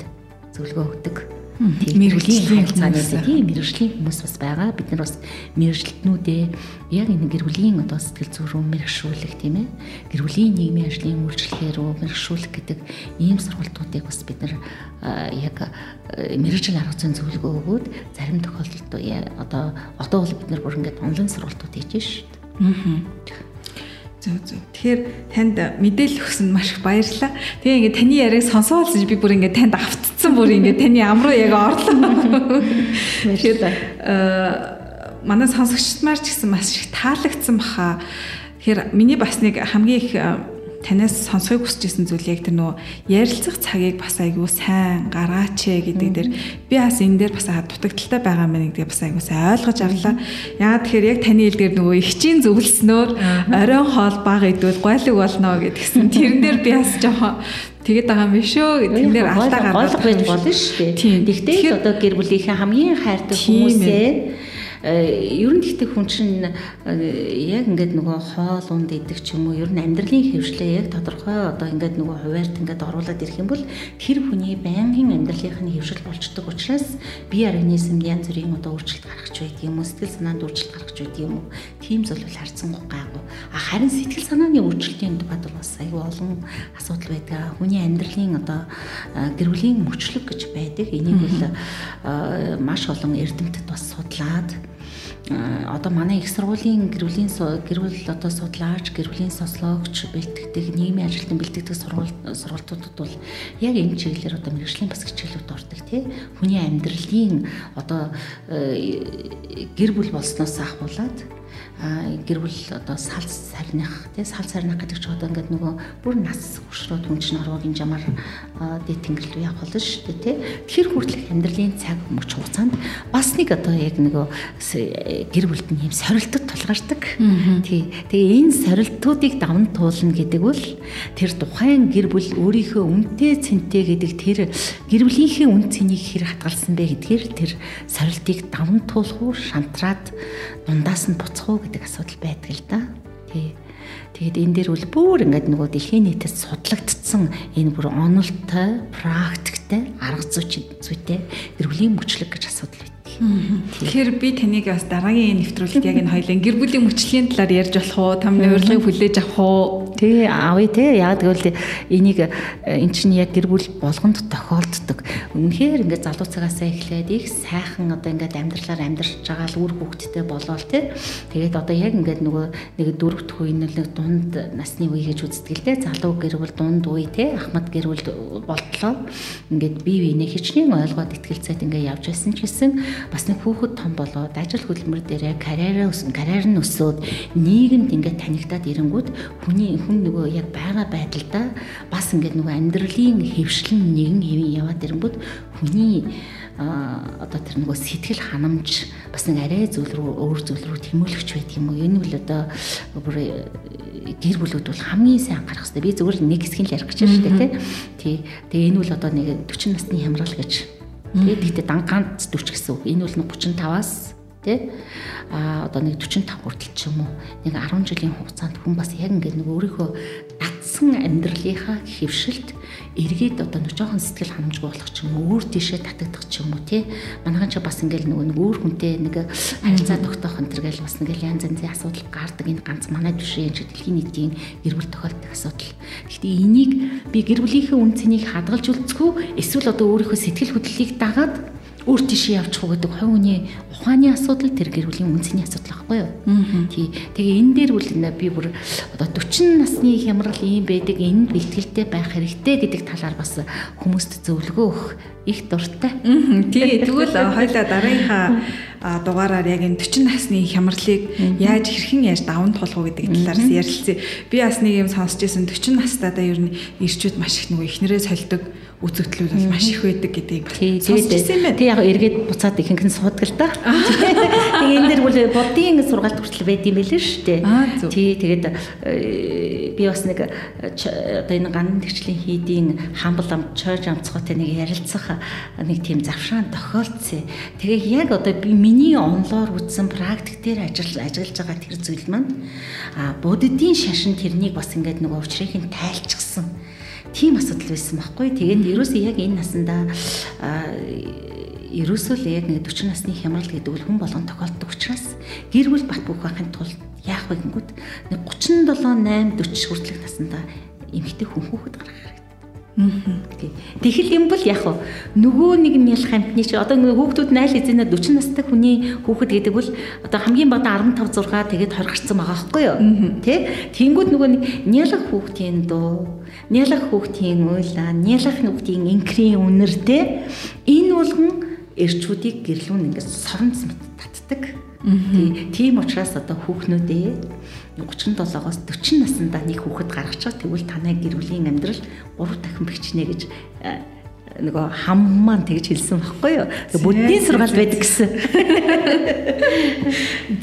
Speaker 2: зөвлөгөө өгдөг мэрэгжлийн харилцаанууд тийм мэрэгжлийн хүмүүс бас байгаа. Бид нар бас мэрэгжлтнүүдээ яг энэ гэр бүлийн одоо сэтгэл зүй рүү мэрэгшүүлэх тийм ээ. Гэр бүлийн нийгмийн ажлын үйлчлэгээ рүү мэрэгшүүлэх гэдэг ийм сургалтуудыг бас бид нар яг мэрэгжил арга зүйн зөвлөгөө өгөөд зарим тохиолдолд одоо одоо бол бид нар бүр ингээд онлайн сургалтууд хийж шүү дээ. Аа.
Speaker 1: Зөв зөв. Тэгэхээр танд мэдээлэл өгсөнд маш их баярлалаа. Тэгээ ингээд таны яриаг сонсоолж би бүр ингээд танд автцсан бүр ингээд таны ам руу яг орлоо. Тэгэхээр э манай сонсогчд маань ч гэсэн маш их таалагдсан баха. Тэгэхээр миний бас нэг хамгийн их танаас сонсохыг хүсэж исэн зүйл яг тэр нөгөө ярилцах цагийг бас айгүй сайн гаргаач ээ гэдэг дээр би бас энэ дээр бас дутагдaltaй байгаа мэн гэдэг бас айгүй сайн ойлгож авлаа. Яагаад тэгэхээр яг таны хэлдгээр нөгөө ихчийн зөвлснөөр оройн хоол баг идвэл гойлог болно гэдгсэн. Тэрэн дээр би бас жоохон тэгээд байгаа юм биш үү? Тэн дээр алдаа гаргах
Speaker 2: байж болно шүү дээ. Тэгтээ одоо гэр бүлийнхээ хамгийн хайртай хүмүүсээ ер нь гэхдээ хүн чинь э, яг ингээд нөгөө хоол унд идэх ч юм уу ер нь амьдралын хөвшлээ яг тодорхой одоо ингээд нөгөө хуваарт ингээд оруулаад ирэх юм бол тэр хүний байнгын амьдралынх нь хөвшил болчдөг учраас бие организмд янз бүрийн одоо өөрчлөлт гаргаж байдаг юм уу сэтгэл санаанд өөрчлөлт гаргаж байдаг юм уу тийм зүйл харьцан гайгүй. А харин сэтгэл санааны өөрчлөлтийн бол бас аюу олон асуудал байдаг. Хүний амьдралын одоо гэр бүлийн мөчлөг гэж байдаг. Энийг бол маш олон эрдэмтэд бас судлаад одоо манай их сургуулийн гэрвлийн гэрвэл одоо судлаач, гэрвлийн социологч бэлтгэдэг нийгмийн ажилтан бэлтгэдэг сургалтуудад бол яг энэ чиглэлээр одоо мэрэгжлийн бас хичээлүүд ордог тий. Хүний амьдралын одоо э, гэр бүл болсноос ахуулаад гэр бүл одоо сал сарних тий сал сарних гэдэг ч одоо ингээд нөгөө бүр нас хөшрөөд хүн чинь ороогийн жамаар дээд тэнгэрл рүү явах болно шүү дээ тий. Тэр хүртэлх амьдралын цаг мөч хугацаанд бас нэг одоо яг нөгөө гэр бүлд нь юм сорилтод тулгардаг. Тий тэгээ энэ сорилтуудыг давн туулна гэдэг бол тэр тухайн гэр бүл өөрийнхөө үнэтэй цэнтэй гэдэг тэр гэр бүлийнхээ үн цэнийг хэр хатгалсан бэ гэдгээр тэр сорилтыг давн туулах уу шантраад дундаас нь буцах уу гэдэг асуудал байдаг л да. Тий. Тэгээд энэ дээр бол бүр ингээд нөгөө дэлхийн нийтэд судлагдсан энэ бүр онолтой, практиктэй, арга зүйтэй гэр бүлийн мөчлөг гэж асуудал байна.
Speaker 1: Тэгэхээр би таныг бас дараагийн нэвтрүүлэгт яг энэ хоёлын гэр бүлийн мөчлийн талаар ярьж болох уу? Тамны урилгыг хүлээж авах уу?
Speaker 2: Тий, авъя те. Яг тэгвэл энийг эн чинь яг гэр бүл болгонд тохиолддог. Үнэхээр ингээд залуу цагаасаа эхлээд их сайхан одоо ингээд амьдралаар амьдарч байгаа л үр хөвгттэй болоод те. Тэгээд одоо яг ингээд нөгөө нэг дөрөвт үе нэг дунд насны үе гэж үздэг л те. Залуу гэр бүл дунд үе те. Ахмад гэр бүл болтлоо. Ингээд бие биенээ хичнээн ойлгоод ихтгэлцээд ингээд явж байсан ч гэсэн бас нэг хүүхэд том болоод ажил хөдөлмөр дээрээ карьераа өсөн, карьер нь өсөөд нийгэмд ингээд танигдаад ирэнгүүт хүний хүн нөгөө яг байгаа байдлаа бас ингээд нөгөө амьдралын хэвшлэн нэгэн хэвэн яваад ирэнгүүт хүний одоо тэр нөгөө сэтгэл ханамж бас нэг арай зүйл рүү өөр зүйл рүү тэмүүлэгч байдаг юм уу? Энэ бол одоо бүр э, гэр бүлүүд бол хамгийн сайн анхаарах хэрэгтэй. Би зөвхөн нэг хэсгийг л ярих гэж байна шүү дээ, тий. Тэгээ энэ бол одоо нэг 40 насны хямрал гэж Тэгээд гэхдээ дан ганц 40 гэсэн үг. Энэ бол 35-аас тий а одоо нэг 45 хүртэл ч юм уу нэг 10 жилийн хугацаанд хүн бас яг ингээд нэг өөрийнхөө датсан амьдралынхаа хөвшилт эргээд одоо нэг жоохон сэтгэл ханамжгүй болох ч юм уу өөр тийшээ татагдах ч юм уу тий манайхан ч бас ингээд нөгөө нэг өөр хүнтэй нэг харилцаа тогтоох энэ төр гэл бас нэг янз янзын асуудал гардаг энэ ганц манай биш энэ ч дэлхийн нийтийн гэр бүл тохиолддог асуудал. Гэхдээ энийг би гэр бүлийнхээ үн цэнийг хадгалж үлдэхгүй эсвэл одоо өөрийнхөө сэтгэл хөдлөлийг дагаад өөр тийшээ явчих уу гэдэг хувь хүний ухааны асуудал тэр гэр бүлийн үнцний асуудал байхгүй юу? Тий. Тэгээ энэ дээр үл би бүр одоо 40 насны хямрал ийм байдаг энэ бэлтгэлтэй байх хэрэгтэй гэдэг талаар бас хүмүүст зөвлөгөө өгөх их дуртай.
Speaker 1: Тий. Тэгвэл хоёлаа дараагийнхаа дугаараар яг энэ 40 насны хямралыг яаж хэрхэн яаж даван туулах уу гэдэг талаараас ярилцъя. Би бас нэг юм сонсч ирсэн 40 настайдаа ер нь ирчүүд маш их нөгөө ихнэрээ сольдог үзэгдлүүд бол маш их байдаг гэдэг
Speaker 2: юм. Тэгээд тий яг эргээд буцаад ихэнх нь суудаг л да. Тэгээ энэ дэр бол бодгийн сургаалт хүртэл байд юм байлээ шүү дээ. Тий тэгээд э, би бас нэг одоо энэ гандан тэгчлийн хийдийн хамбал ам чойж амцгоотой нэг ярилцах нэг тийм завшаан тохиолдсон. Тэгээ яг одоо би миний онлоор үзсэн практик дээр ажил ажиллаж байгаа тэр зүйл маань а буддийн шашин тэрнийг бас ингээд нэг уучрыг нь тайлчсан тийм асуудал байсан байхгүй. Тэгээд ерөөсөө яг энэ насандаа ерөөсөө л яг нэг 40 насны хямрал гэдэг үл хүн болгон тохиолддог учраас гэр бүл бат бөх байхын тулд яах вэ гингүүд нэг 37 8 40 хүртэлх насандаа эмэгтэй хүн хүүхэд гаргах Тэгэл юм бол яг нөгөө нэг нь ялах амтны чи одоо хүүхдүүд найл эзэнэ 40 настай хүний хүүхэд гэдэг бол одоо хамгийн бага 15 6 тэгээд 20 гарсан байгаа байхгүй юу? Тэ? Тэнгүүд нөгөө нэг нялах хүүхдийн дуу, нялах хүүхдийн уйлаа, нялах хүүхдийн инкрийн үнэр тэ? Энэ болгон эрчүүдийг гэрлүүн ингээд соронц мэт татдаг. Тийм учраас одоо хүүхнүүдээ 37-оос 40 наснда нэг хүүхэд гаргачихаа тэгвэл танай гэр бүлийн амьдрал 3 дахин бэхжнэ гэж э, нөгөө хам маань тэгж хэлсэн байхгүй юу. Буддийн сургаал байдаг гэсэн. (laughs)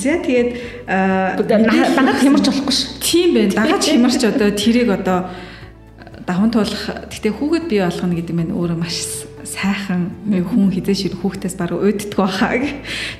Speaker 1: За тэгээд
Speaker 2: дагаад хямарч болохгүй ш.
Speaker 1: Тийм байх. Дагаад хямарч одоо тэрийг одоо даван туулах. Гэтэ хүүхэд бий болгоно гэдэг нь өөрөө маш сайхан хүн хизээш хүүхдээс баг уйддаг байхаа.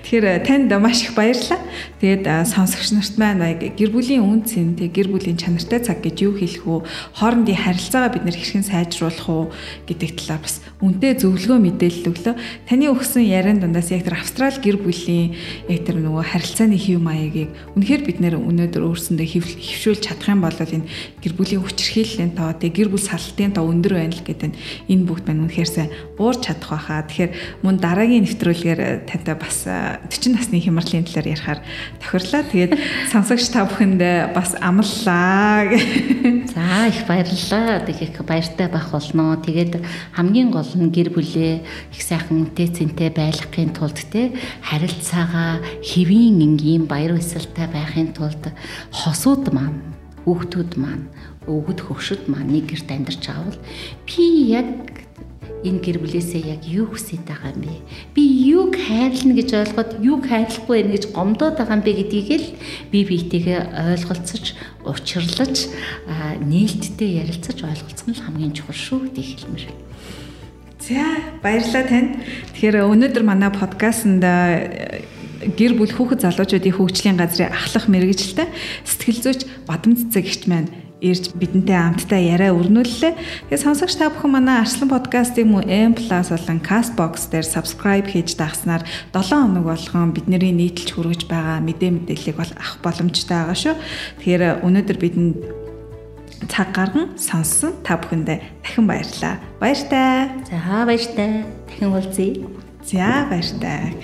Speaker 1: Тэгэхээр э, танд маш их баярлалаа. Тэгээд э, сонсогч нарт маань гэр бүлийн үн цэн, тэг гэр бүлийн чанартай цаг гэж юу хэлэх вэ? Хоорондын харилцаагаа бид нэр хэрхэн сайжруулах уу гэдэг талаар бас үнтэй зөвлөгөө мэдээлэл өглөө. Таны өгсөн яриан дундаас яг тэр австрал гэр бүлийн яг тэр нөгөө харилцааны хэв маягийг үнэхээр бид нэр өнөөдөр өөрсөндөө хөвшүүлж чадах юм бол энэ гэр бүлийн хүчирхийллийн тоо, тэг гэр бүл салтын тоо өндөр байна л гэдэг энэ бүгд маань үнэхээр сайн уурч чадах байхаа. Тэгэхээр мөн дараагийн нэвтрүүлгээр тантай бас 40 насны хямралын талаар ярихаар тохирлаа. Тэгээд (laughs) сонсогч та бүхэнд бас амлалаа. (laughs)
Speaker 2: За их баярлалаа. Тэгэхээр баяртай байх болно. Тэгээд хамгийн гол нь гэр бүлээ их сайхан үнэтэй цэнтэй байлгахын тулд те харилцаагаа хэвийн энгийн баяр баясгалтай байхын тулд хосууд маань хүүхдүүд маань өвгөд хөвшөд маань нэг гэрт амьдарч байгаа бол би яг энэ гэр бүлээсээ яг юу хүсэж байгаа юм бэ? Би юуг хайрлна гэж ойлгоод юуг хайрлахгүй байна гэж гомдоод байгаа юм бэ гэдгийг л би биетэйгээ ойлголцож, учирлаж, нээлттэй ярилцаж ойлголцох нь хамгийн чухал шүү гэдэг хэлмээр.
Speaker 1: За баярлалаа танд. Тэгэхээр өнөөдөр манай подкастт гэр бүл хүүхэд залуучуудын хөгжлийн газрын ахлах мэрэгчлээ сэтгэл зүйч Бадам цэцэг гихч маань ирж бидэнтэй хамтдаа яриа өрнүүллээ. Тэгээ сонсогч та бүхэн манай Арслан подкастыг мөн M+ болон Castbox дээр subscribe хийж дагснаар 7 хоног болгон бидний нийтэлж хүргэж байгаа мэдээ мэдээллийг бол авах боломжтой байгаа шүү. Тэгэхээр өнөөдөр бидэнд цаг гарган сонссон та бүхэндээ дахин баярлалаа. Баяртай.
Speaker 2: За баяртай. Дахин уулзъя.
Speaker 1: За баяртай.